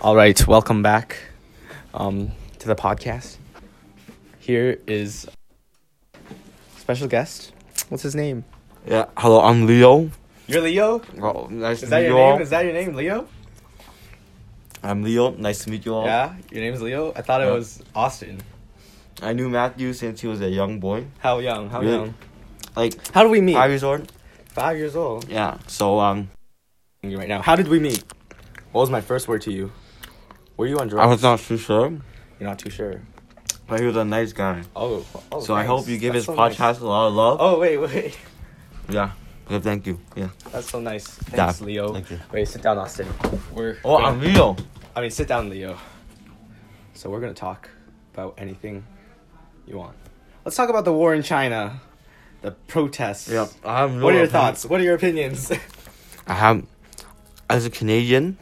All right, welcome back um, to the podcast. Here is special guest. What's his name? Yeah, hello, I'm Leo. You're Leo. Oh, nice Is to that meet your you all. name? Is that your name, Leo? I'm Leo. Nice to meet you all. Yeah, your name is Leo. I thought it was Ostynn. I knew Matthew since he was a young boy, How young? How Really? young? like How did we meet? five years old. Five years old. Yeah. So um, right now. How did we meet? What was my first word to you? Were you on drugs? I was not too sure, You're not too sure. but he was a nice guy. Oh. oh so I hope you give That's his so nice. podcast a lot of love. Oh wait, wait. Yeah. Okay, thank you. Yeah. That's so nice. Yeah, Thanks, Leo. thank you. Wait, sit down, Ostynn. We're. Oh, I'm Leo. I mean, sit down, Leo. So we're gonna talk about anything you want. Let's talk about the war in China, the protests. Yeah. I have no What are your opinion. thoughts? What are your opinions? I have, as a Canadian,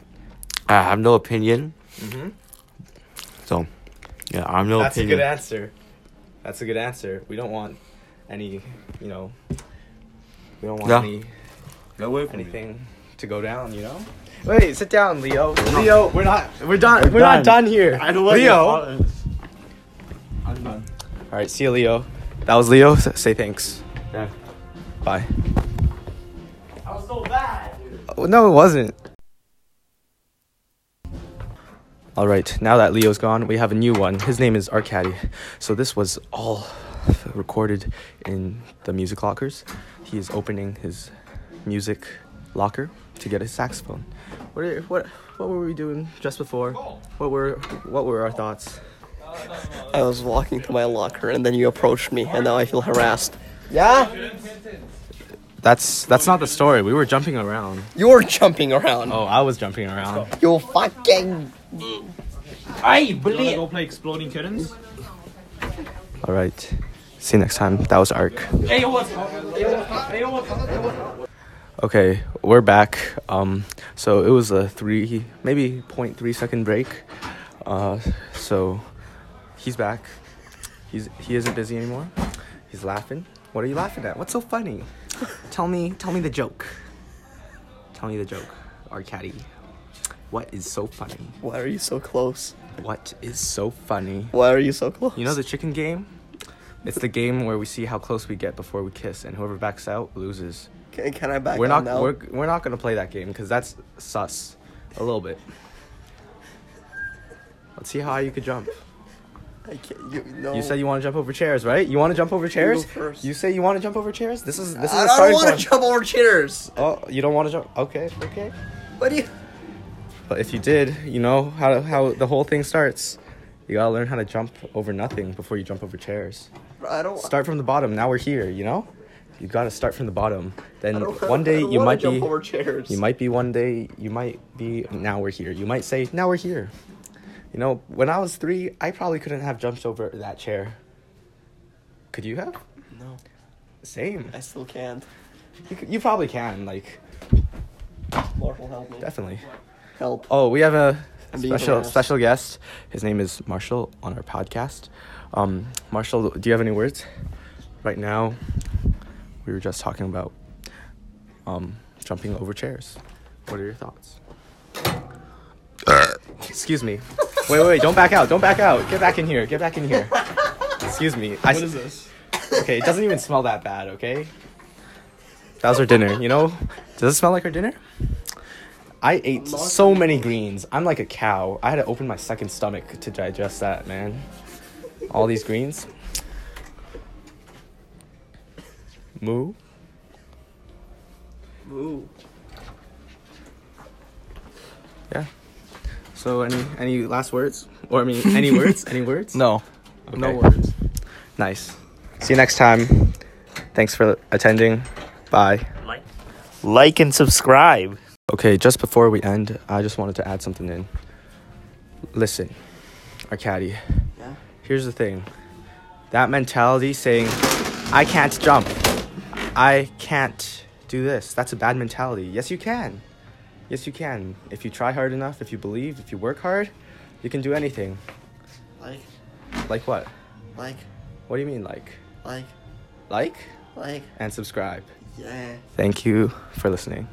I have no opinion. Mm-hmm. So, yeah, I'm no That's a good answer. That's a good answer. We don't want any, you know, we don't want Yeah. any Get away from me. anything to go down. You know. Wait, sit down, Leo. Leo, we're not. We're done. We're, We're not done. done here. I know what Leo. your. I'm done. All right, see you, Leo. That was Leo. Say thanks. Yeah. Bye. I was so bad. Oh, no, it wasn't. All right, now that Leo's gone, we have a new one. His name is Arkadiy. So this was all recorded in the music lockers. He is opening his music locker to get his saxophone. What are, what what were we doing just before? What were what were our thoughts? I was walking to my locker and then you approached me and now I feel harassed. Yeah. That's that's not the story. We were jumping around. You're jumping around. Oh, I was jumping around. You're fucking. I believe. Go play exploding kittens. All right. See you next time. That was Arc. Hey, what's up? Hey, what's up? Hey, what's up? Okay, we're back. Um, so it was a three, maybe 0.3 second break. Uh, so he's back. He's he isn't busy anymore. He's laughing. What are you laughing at? What's so funny? Tell me, tell me the joke. Tell me the joke, Arkadiy. What is so funny? Why are you so close? What is so funny? Why are you so close? You know the chicken game? It's the game where we see how close we get before we kiss, and whoever backs out loses. Can, can I back we're out not now? we're, we're not gonna play that game because that's sus a little bit let's see how high you could jump I can't. You, no. you said you want to jump over chairs right you want to jump over chairs first. you say you want to jump over chairs this is this is I a don't want to jump over chairs. oh you don't want to jump okay okay What do you? but if you did you know how how the whole thing starts you gotta learn how to jump over nothing before you jump over chairs I don't. start from the bottom now we're here you know you gotta start from the bottom then one day you might jump be over chairs. You might be one day, you might be, now we're here. You might say, now we're here. You know, when I was three, I probably couldn't have jumped over that chair. Could you have? No, Same. I still can't. You, you probably can, like, Marshall, help me. definitely. Help. Oh, we have a I'm special special guest. His name is Marshall on our podcast. Um, Marshall, do you have any words? Right now, we were just talking about um, jumping over chairs. What are your thoughts? Excuse me. Wait, wait, wait! Don't back out! Don't back out! Get back in here! Get back in here! Excuse me. I, What is this? Okay, it doesn't even smell that bad. Okay. That was our dinner. You know, does it smell like our dinner? I ate so many greens. I'm like a cow. I had to open my second stomach to digest that, man. All these greens. Moo. Ooh. Yeah. So any any last words? Or I mean any words? Any words? No. No words. Nice. See you next time. Thanks for attending. Bye. Like and subscribe. Okay, just before we end, I just wanted to add something in. Listen, Arkadiy. Yeah. Here's the thing. That mentality saying, I can't jump. I can't do this. That's a bad mentality. Yes, you can. Yes, you can. If you try hard enough, if you believe, if you work hard, you can do anything. Like, Like what? like, What do you mean, like? like, Like like. and subscribe. Yeah. Thank you for listening.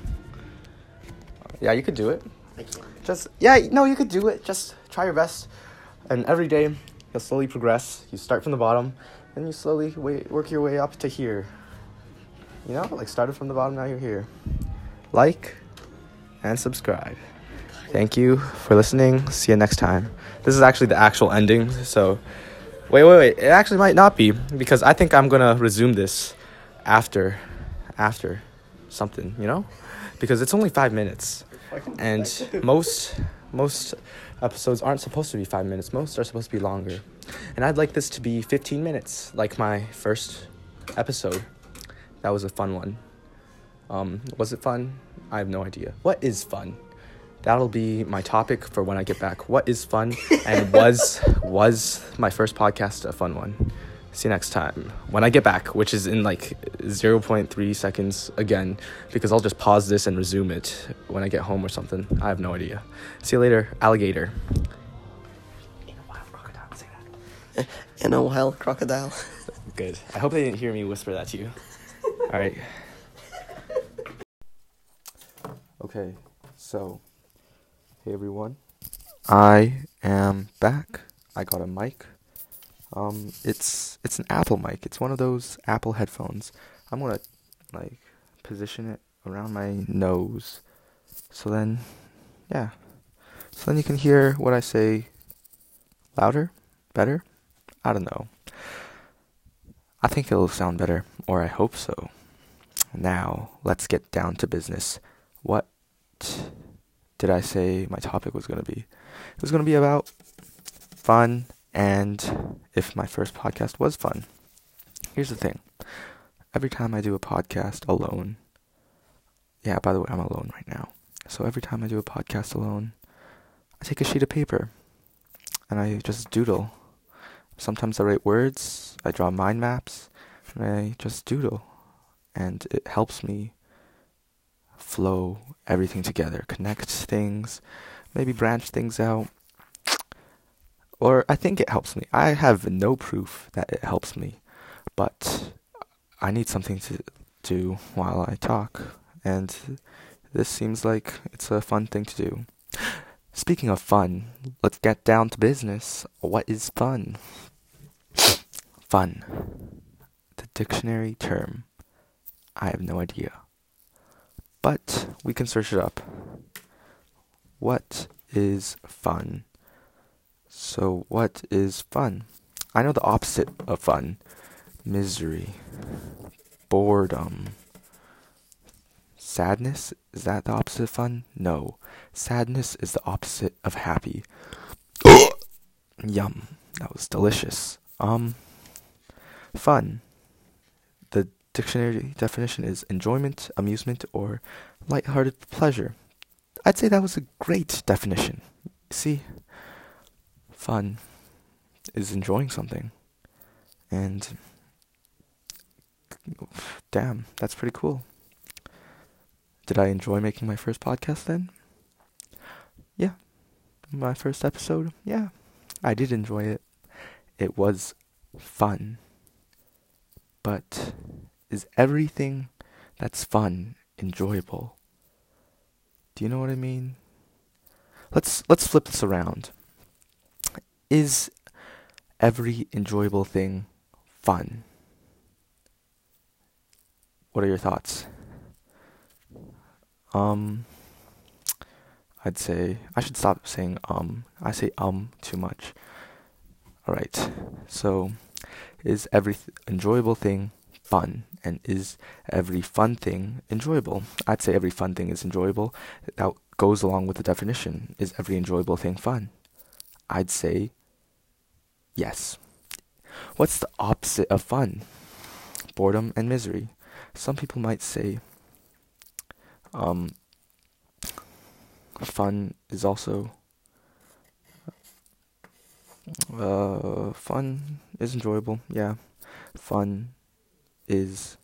Yeah, you could do it. Thank you. Just yeah, no, you could do it. Just try your best, and every day you'll slowly progress. You start from the bottom, then you slowly way, work your way up to here. You know, like started from the bottom, now you're here. Like and subscribe. Thank you for listening. See you next time. This is actually the actual ending, so wait, wait, wait. It actually might not be because I think I'm gonna resume this after, after something. You know, because it's only five minutes, and most most episodes aren't supposed to be five minutes. Most are supposed to be longer, and I'd like this to be 15 minutes, like my first episode. That was a fun one. Um, was it fun? I have no idea. What is fun? That'll be my topic for when I get back. What is fun? And was was my first podcast a fun one? See you next time when I get back, which is in like 0.3 seconds again, because I'll just pause this and resume it when I get home or something. I have no idea. See you later, alligator. In a wild crocodile, say that. In a wild crocodile. Good. I hope they didn't hear me whisper that to you. All right. Okay, so, hey everyone. I am back. I got a mic. Um, it's it's an Apple mic. It's one of those Apple headphones. I'm gonna like position it around my nose, so then, yeah, so then you can hear what I say louder, better. I don't know. I think it'll sound better, or I hope so. Now, let's get down to business. What did I say my topic was going to be? It was going to be about fun and if my first podcast was fun. Here's the thing every time I do a podcast alone, yeah, by the way, I'm alone right now. So every time I do a podcast alone, I take a sheet of paper and I just doodle. Sometimes I write words, I draw mind maps, and I just doodle. And it helps me flow everything together, connect things, maybe branch things out. Or I think it helps me. I have no proof that it helps me, but I need something to do while I talk, and this seems like it's a fun thing to do. Speaking of fun, let's get down to business. What is fun? Fun. The dictionary term. I have no idea. But we can search it up. What is fun? So, what is fun? I know the opposite of fun misery, boredom, sadness. Is that the opposite of fun? No. Sadness is the opposite of happy. Yum. That was delicious. Um, fun. Dictionary definition is enjoyment, amusement, or light-hearted pleasure. I'd say that was a great definition. See, fun is enjoying something. And damn, that's pretty cool. Did I enjoy making my first podcast then? Yeah. My first episode? Yeah. I did enjoy it. It was fun. But is everything that's fun enjoyable? Do you know what I mean? Let's let's flip this around. Is every enjoyable thing fun? What are your thoughts? Um I'd say I should stop saying um. I say um too much. All right. So is every th- enjoyable thing fun and is every fun thing enjoyable? I'd say every fun thing is enjoyable. That goes along with the definition. Is every enjoyable thing fun? I'd say yes. What's the opposite of fun? Boredom and misery. Some people might say um fun is also uh fun is enjoyable yeah fun is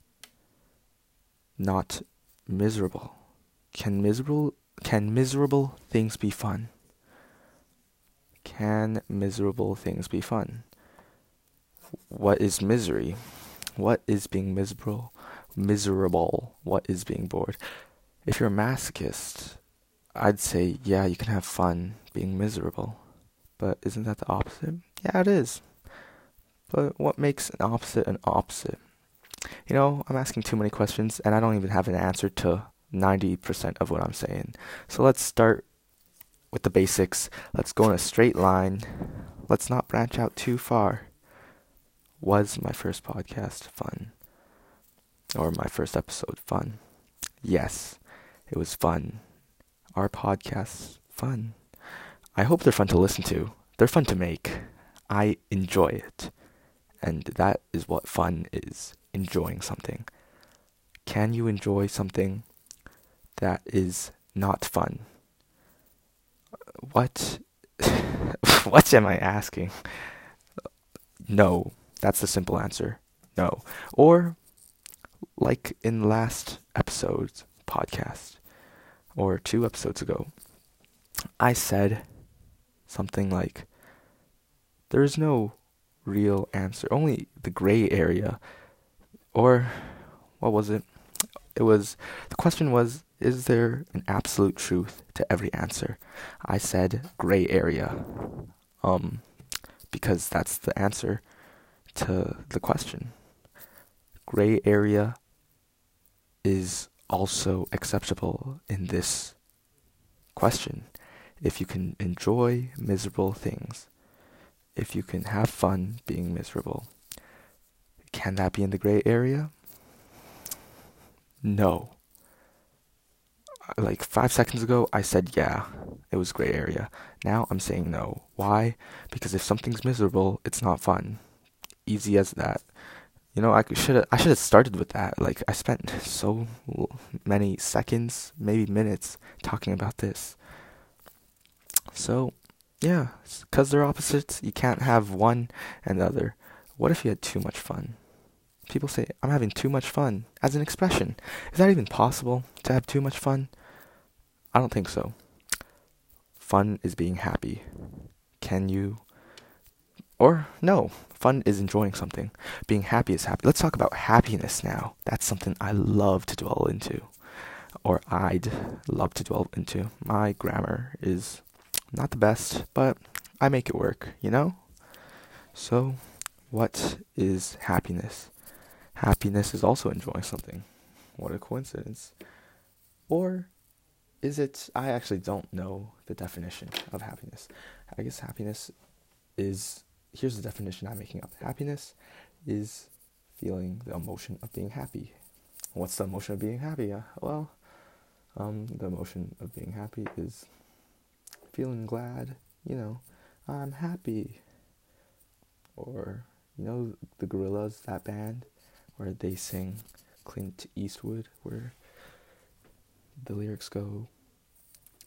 not miserable can miserable can miserable things be fun can miserable things be fun what is misery what is being miserable miserable what is being bored if you're a masochist I'd say, yeah, you can have fun being miserable. But isn't that the opposite? Yeah, it is. But what makes an opposite an opposite? You know, I'm asking too many questions and I don't even have an answer to 90% of what I'm saying. So let's start with the basics. Let's go in a straight line. Let's not branch out too far. Was my first podcast fun? Or my first episode fun? Yes, it was fun. Our podcasts fun. I hope they're fun to listen to. They're fun to make. I enjoy it. And that is what fun is enjoying something. Can you enjoy something that is not fun? What what am I asking? No. That's the simple answer. No. Or like in last episode's podcast or two episodes ago, I said something like there is no real answer, only the gray area. Or what was it? It was the question was is there an absolute truth to every answer? I said gray area. Um because that's the answer to the question. Gray area is also acceptable in this question. If you can enjoy miserable things, if you can have fun being miserable, can that be in the gray area? No. Uh, like five seconds ago, I said yeah, it was gray area. Now I'm saying no. Why? Because if something's miserable, it's not fun. Easy as that. You know, I should I should have started with that. Like I spent so many seconds, maybe minutes, talking about this. So, yeah, because they're opposites, you can't have one and the other. What if you had too much fun? People say, I'm having too much fun as an expression. Is that even possible to have too much fun? I don't think so. Fun is being happy. Can you? Or no, fun is enjoying something. Being happy is happy. Let's talk about happiness now. That's something I love to dwell into. Or I'd love to dwell into. My grammar is not the best, but I make it work, you know? So, what is happiness? Happiness is also enjoying something. What a coincidence. Or is it, I actually don't know the definition of happiness. I guess happiness is, here's the definition I'm making up happiness is feeling the emotion of being happy. What's the emotion of being happy? Uh, well, um, the emotion of being happy is feeling glad, you know, I'm happy. Or, you know, the Gorillaz, that band, where they sing Clint Eastwood, where the lyrics go,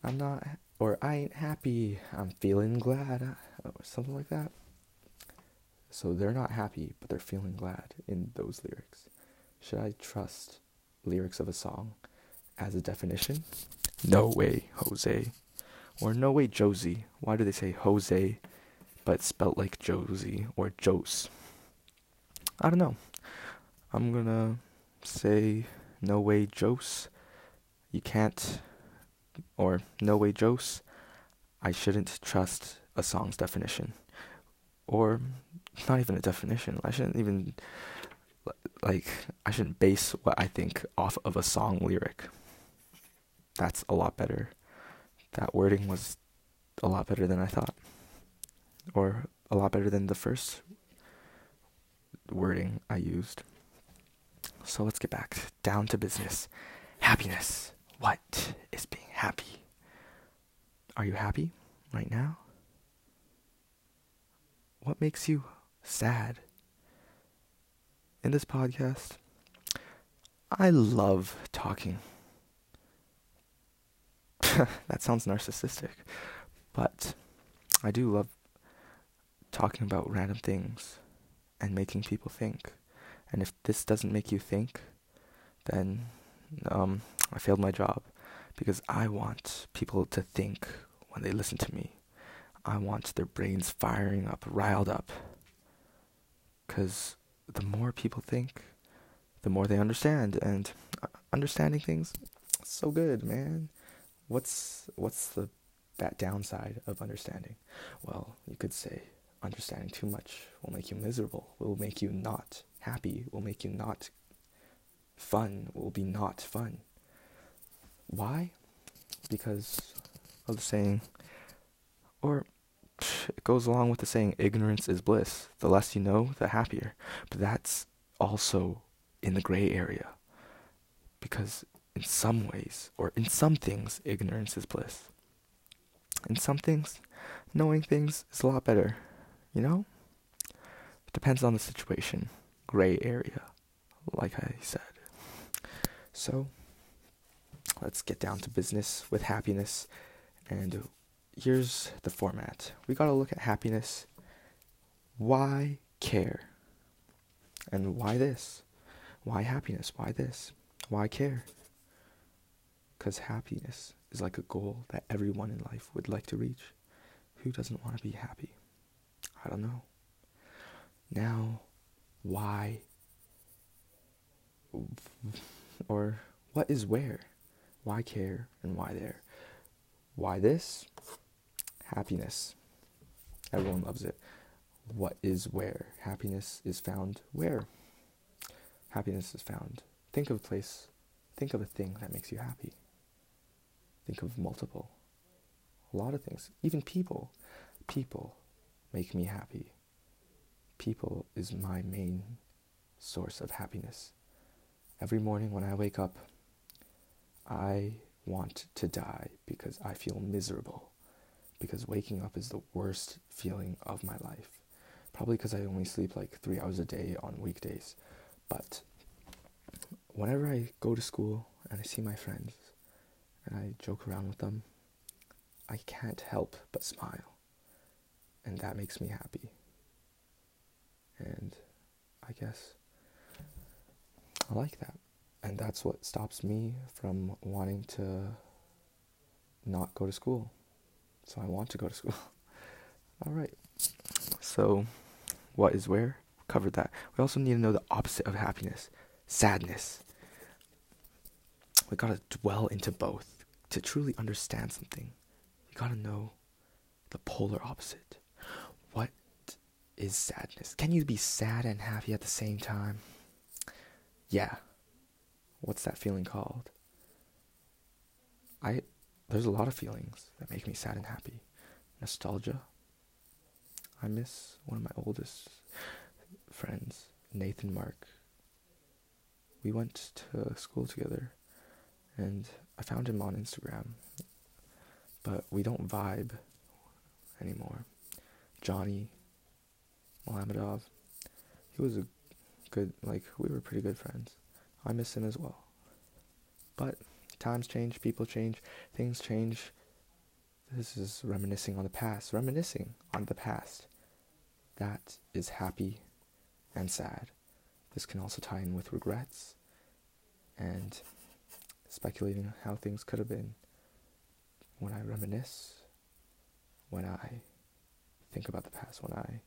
I'm not, or I ain't happy, I'm feeling glad, uh, or something like that. So they're not happy, but they're feeling glad in those lyrics. Should I trust lyrics of a song as a definition? No way, Jose. Or no way, Josie. Why do they say Jose, but spelt like Josie or Jose? I don't know. I'm gonna say no way, Jose. You can't, or no way, Jose. I shouldn't trust a song's definition, or not even a definition. I shouldn't even like I shouldn't base what I think off of a song lyric. That's a lot better that wording was a lot better than I thought, or a lot better than the first wording I used. So let's get back down to business. Happiness. What is being happy? Are you happy right now? What makes you sad? In this podcast, I love talking that sounds narcissistic, but I do love talking about random things and making people think. And if this doesn't make you think, then um, I failed my job because I want people to think when they listen to me. I want their brains firing up, riled up. Because the more people think, the more they understand. And uh, understanding things, so good, man what's what's the that downside of understanding? Well, you could say understanding too much will make you miserable, will make you not happy, will make you not fun, will be not fun. Why? Because of the saying, or it goes along with the saying, ignorance is bliss. The less you know, the happier. But that's also in the gray area. Because in some ways, or in some things, ignorance is bliss. In some things, knowing things is a lot better. You know? It depends on the situation. Gray area, like I said. So, let's get down to business with happiness. And here's the format we gotta look at happiness. Why care? And why this? Why happiness? Why this? Why care? Because happiness is like a goal that everyone in life would like to reach. Who doesn't want to be happy? I don't know. Now, why? Or what is where? Why care and why there? Why this? Happiness. Everyone loves it. What is where? Happiness is found where? Happiness is found. Think of a place, think of a thing that makes you happy. Think of multiple. A lot of things. Even people. People make me happy. People is my main source of happiness. Every morning when I wake up, I want to die because I feel miserable. Because waking up is the worst feeling of my life. Probably because I only sleep like three hours a day on weekdays. But whenever I go to school and I see my friends and I joke around with them, I can't help but smile. And that makes me happy. And I guess I like that. And that's what stops me from wanting to not go to school. So I want to go to school. All right. So, what is where? Covered that. We also need to know the opposite of happiness sadness. We gotta dwell into both to truly understand something. You gotta know the polar opposite. What is sadness? Can you be sad and happy at the same time? Yeah. What's that feeling called? I there's a lot of feelings that make me sad and happy. Nostalgia. I miss one of my oldest friends, Nathan Mark. We went to school together and I found him on Instagram. But we don't vibe anymore. Johnny Mohamedov, he was a good like we were pretty good friends. I miss him as well. But times change, people change, things change. This is reminiscing on the past, reminiscing on the past. That is happy and sad. This can also tie in with regrets and speculating how things could have been. When I reminisce, when I think about the past, when I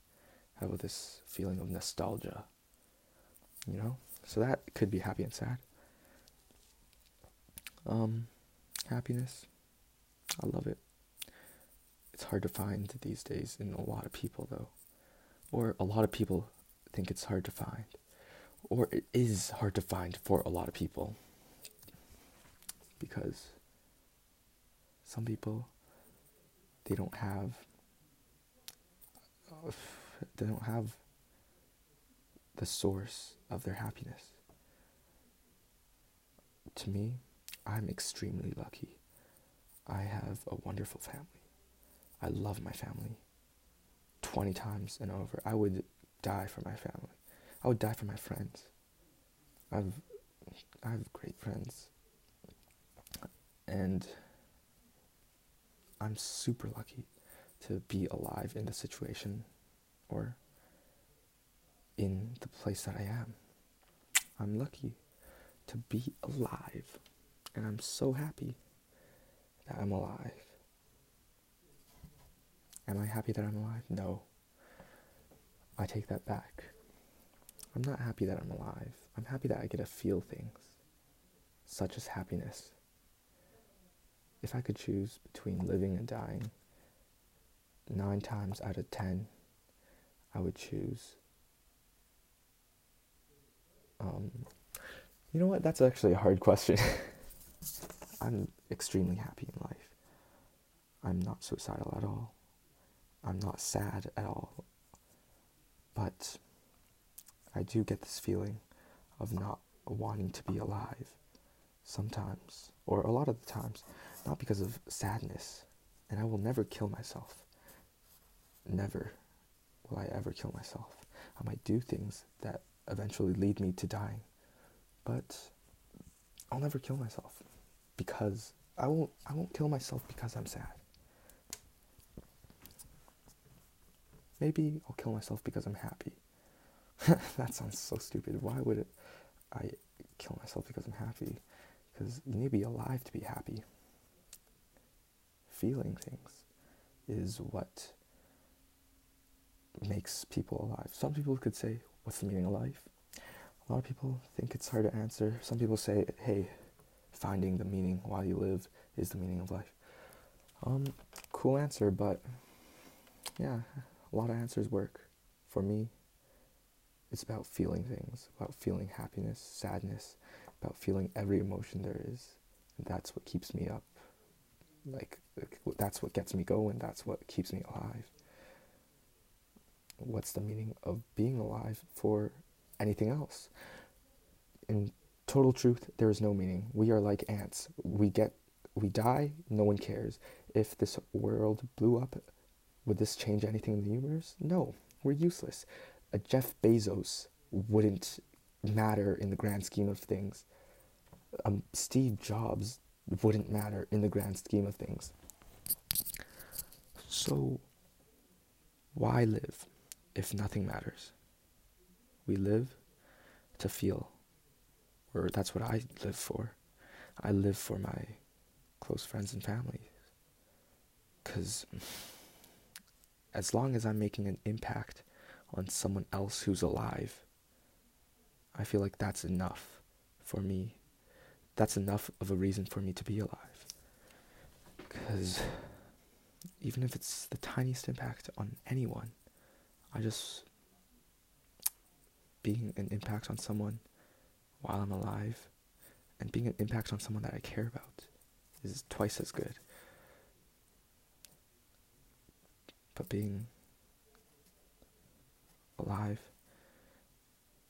have this feeling of nostalgia, you know? So that could be happy and sad. Um, happiness, I love it. It's hard to find these days in a lot of people, though. Or a lot of people think it's hard to find. Or it is hard to find for a lot of people. Because some people, they don't have, they don't have the source of their happiness. To me, I'm extremely lucky. I have a wonderful family. I love my family 20 times and over. I would die for my family. I would die for my friends. I've I have great friends. And I'm super lucky to be alive in the situation or in the place that I am. I'm lucky to be alive. And I'm so happy that I'm alive. Am I happy that I'm alive? No. I take that back. I'm not happy that I'm alive. I'm happy that I get to feel things, such as happiness. if I could choose between living and dying, nine times out of ten, I would choose. Um, you know what? That's actually a hard question. I'm extremely happy in life. I'm not suicidal at all. I'm not sad at all. But I do get this feeling of not wanting to be alive sometimes, or a lot of the times, not because of sadness. And I will never kill myself. Never will I ever kill myself. I might do things that eventually lead me to dying, but I'll never kill myself because I won't I won't kill myself because I'm sad. Maybe I'll kill myself because I'm happy. that sounds so stupid. Why would it, I kill myself because I'm happy? Because you need to be alive to be happy. Feeling things is what makes people alive. Some people could say, What's the meaning of life? A lot of people think it's hard to answer. Some people say, Hey, finding the meaning while you live is the meaning of life. Um, cool answer, but yeah, a lot of answers work. For me, it's about feeling things, about feeling happiness, sadness, about feeling every emotion there is. And that's what keeps me up. Like, that's what gets me going, that's what keeps me alive. What's the meaning of being alive for anything else? In total truth, there is no meaning. We are like ants. We get we die, no one cares. If this world blew up, would this change anything in the universe? No, we're useless. A Jeff Bezos wouldn't matter in the grand scheme of things. Um, Steve Jobs wouldn't matter in the grand scheme of things. So, why live if nothing matters? We live to feel, or that's what I live for. I live for my close friends and family. Because as long as I'm making an impact on someone else who's alive, I feel like that's enough for me. That's enough of a reason for me to be alive. Because even if it's the tiniest impact on anyone, I just. being an impact on someone while I'm alive and being an impact on someone that I care about is twice as good. But being alive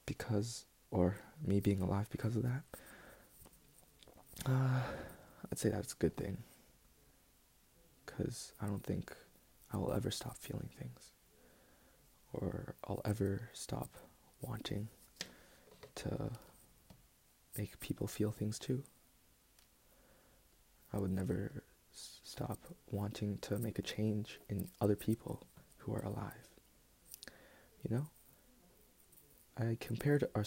because, or me being alive because of that, uh, I'd say that's a good thing. Because I don't think I will ever stop feeling things. Or I'll ever stop wanting to make people feel things too. I would never s- stop wanting to make a change in other people who are alive. You know? I compared our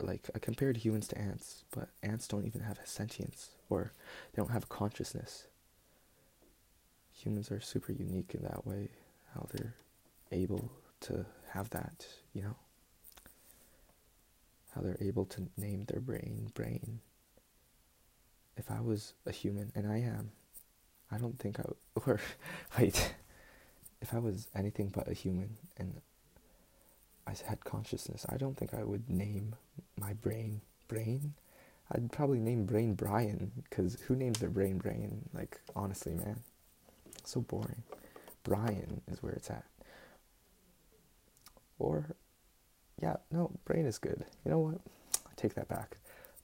like I compared humans to ants, but ants don't even have sentience or they don't have consciousness. Humans are super unique in that way, how they're able to have that, you know? How they're able to name their brain brain. If I was a human, and I am, I don't think I would, or wait, if I was anything but a human and I had consciousness, I don't think I would name my brain brain. I'd probably name brain Brian, because who names their brain brain? Like, honestly, man. So boring. Brian is where it's at. Or, yeah, no, brain is good. You know what? I take that back.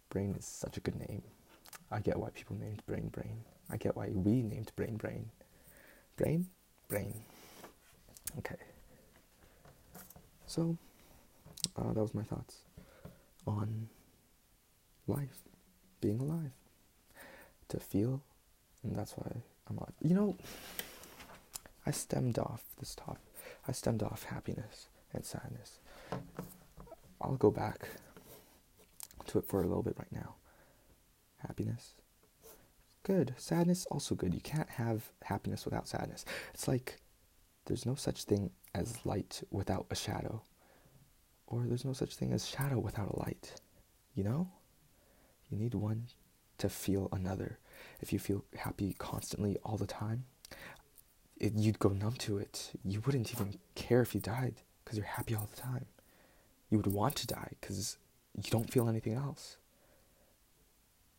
Brain is such a good name. I get why people named brain brain. I get why we named brain brain. Brain? Brain. Okay. So, uh, that was my thoughts on life, being alive, to feel, and that's why I'm alive. You know, I stemmed off this topic. I stemmed off happiness and sadness. I'll go back to it for a little bit right now. Happiness, good. Sadness, also good. You can't have happiness without sadness. It's like there's no such thing as light without a shadow, or there's no such thing as shadow without a light. You know? You need one to feel another. if you feel happy constantly all the time, it, you'd go numb to it. You wouldn't even care if you died because you're happy all the time. You would want to die because you don't feel anything else.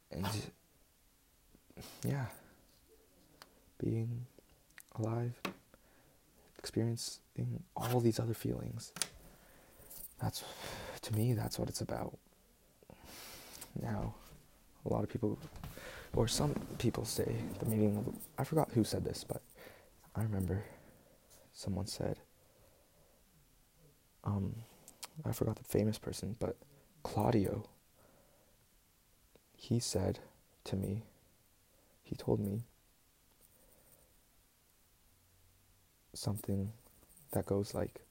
And yeah, being alive, experiencing all these other feelings. That's, to me, that's what it's about. Now, a lot of people, or some people say the meaning of, I forgot who said this, but I remember someone said, um, I forgot the famous person, but Claudio, he said to me, he told me something that goes like,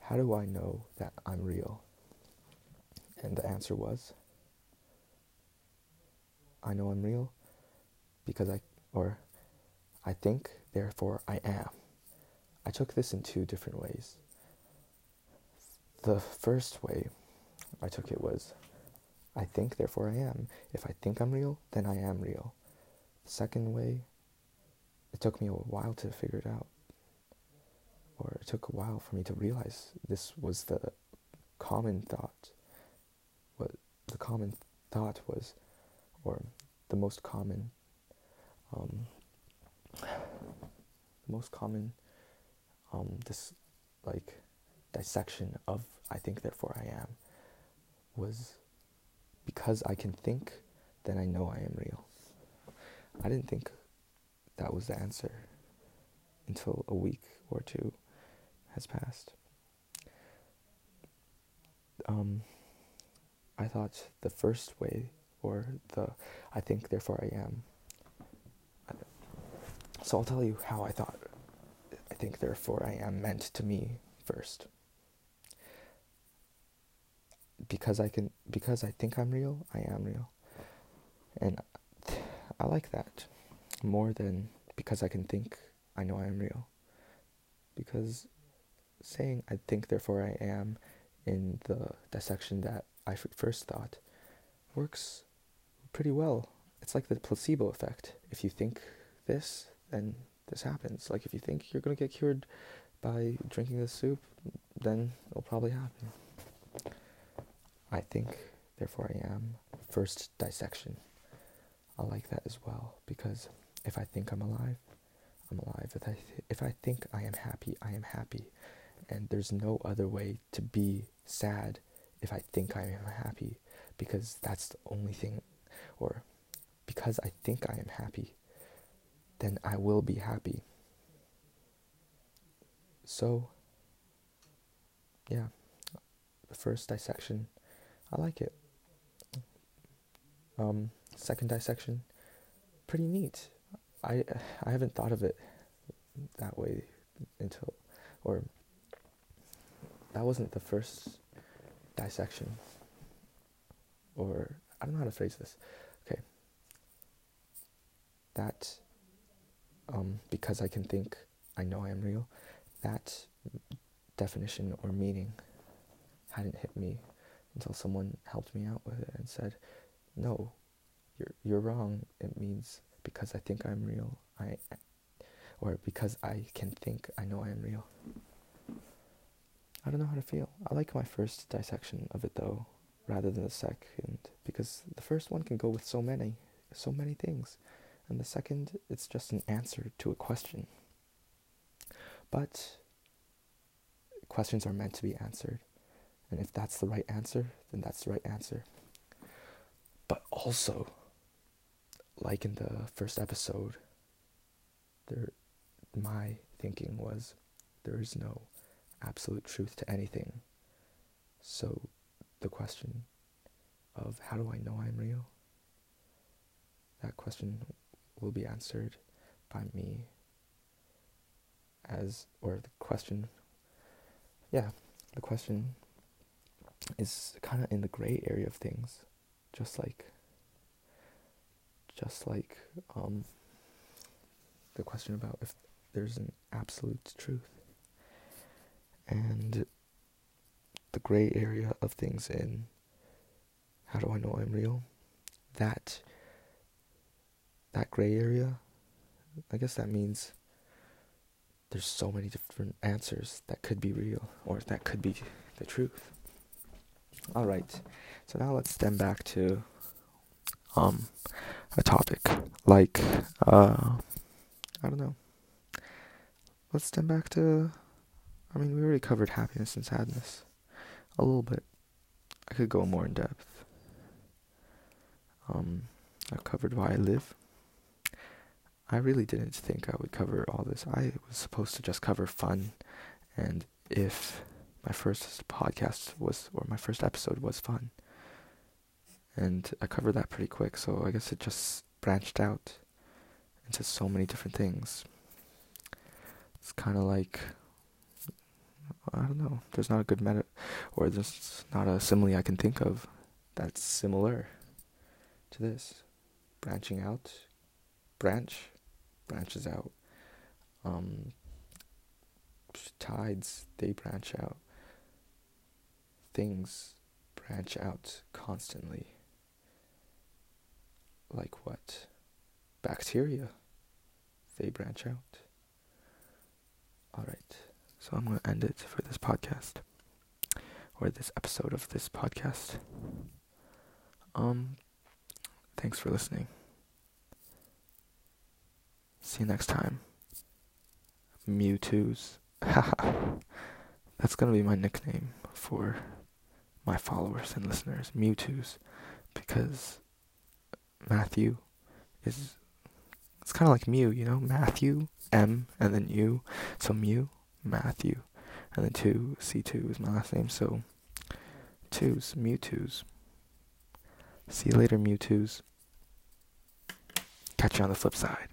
How do I know that I'm real? And the answer was, I know I'm real because I, or I think, therefore I am. I took this in two different ways. The first way I took it was, I think, therefore I am. If I think I'm real, then I am real. The second way, it took me a while to figure it out. Or it took a while for me to realize this was the common thought. What the common thought was, or the most common, um, the most common, um, this like dissection of I think, therefore I am was because I can think, then I know I am real. I didn't think that was the answer until a week or two has passed. Um, I thought the first way, or the I think, therefore I am. So I'll tell you how I thought I think, therefore I am meant to me first. Because I can, because I think I'm real, I am real. And I like that more than because I can think I know I am real. Because saying I think, therefore I am in the dissection that I first thought works pretty well. It's like the placebo effect. If you think this, then this happens. Like if you think you're going to get cured by drinking this soup, then it'll probably happen. I think, therefore I am. First dissection. I like that as well because if I think I'm alive, I'm alive. If I th- if I think I am happy, I am happy, and there's no other way to be sad if I think I am happy because that's the only thing, or because I think I am happy, then I will be happy. So, yeah, the first dissection, I like it. Um, second dissection, pretty neat. I I haven't thought of it that way until, or that wasn't the first dissection. Or I don't know how to phrase this. Okay. That, um, because I can think, I know I am real. That definition or meaning hadn't hit me until someone helped me out with it and said, "No, you're you're wrong. It means because I think I'm real. I or because I can think I know I am real." I don't know how to feel. I like my first dissection of it though, rather than the second, because the first one can go with so many, so many things, and the second, it's just an answer to a question. But questions are meant to be answered, and if that's the right answer, then that's the right answer. But also, like in the first episode, there, my thinking was, there is no absolute truth to anything. So the question of how do I know I'm real? That question will be answered by me as, or the question, yeah, the question is kind of in the gray area of things, just like, just like um, the question about if there's an absolute truth and the gray area of things in how do I know I'm real? That that gray area, I guess that means there's so many different answers that could be real or that could be the truth. All right. So now let's stem back to um a topic like uh I don't know. Let's stem back to I mean, we already covered happiness and sadness a little bit. I could go more in depth. Um I covered why I live. I really didn't think I would cover all this. I was supposed to just cover fun and if my first podcast was or my first episode was fun. And I covered that pretty quick, so I guess it just branched out into so many different things. It's kind of like I don't know. There's not a good meta or there's not a simile I can think of that's similar to this. Branching out, branch, branches out. Um, tides, they branch out. Things branch out constantly. Like what? Bacteria, they branch out. Alright, so I'm going to end it for this podcast. Or this episode of this podcast. Um, thanks for listening. See you next time. Mewtwo's. Haha That's gonna be my nickname for my followers and listeners. Mewtwo's. Because Matthew is. It's kind of like Mew, you know? Matthew, M, and then U. So Mew, Matthew. And then 2, C2 is my last name. So, twos, Mewtwo's. See you later, Mewtwo's. Catch you on the flip side.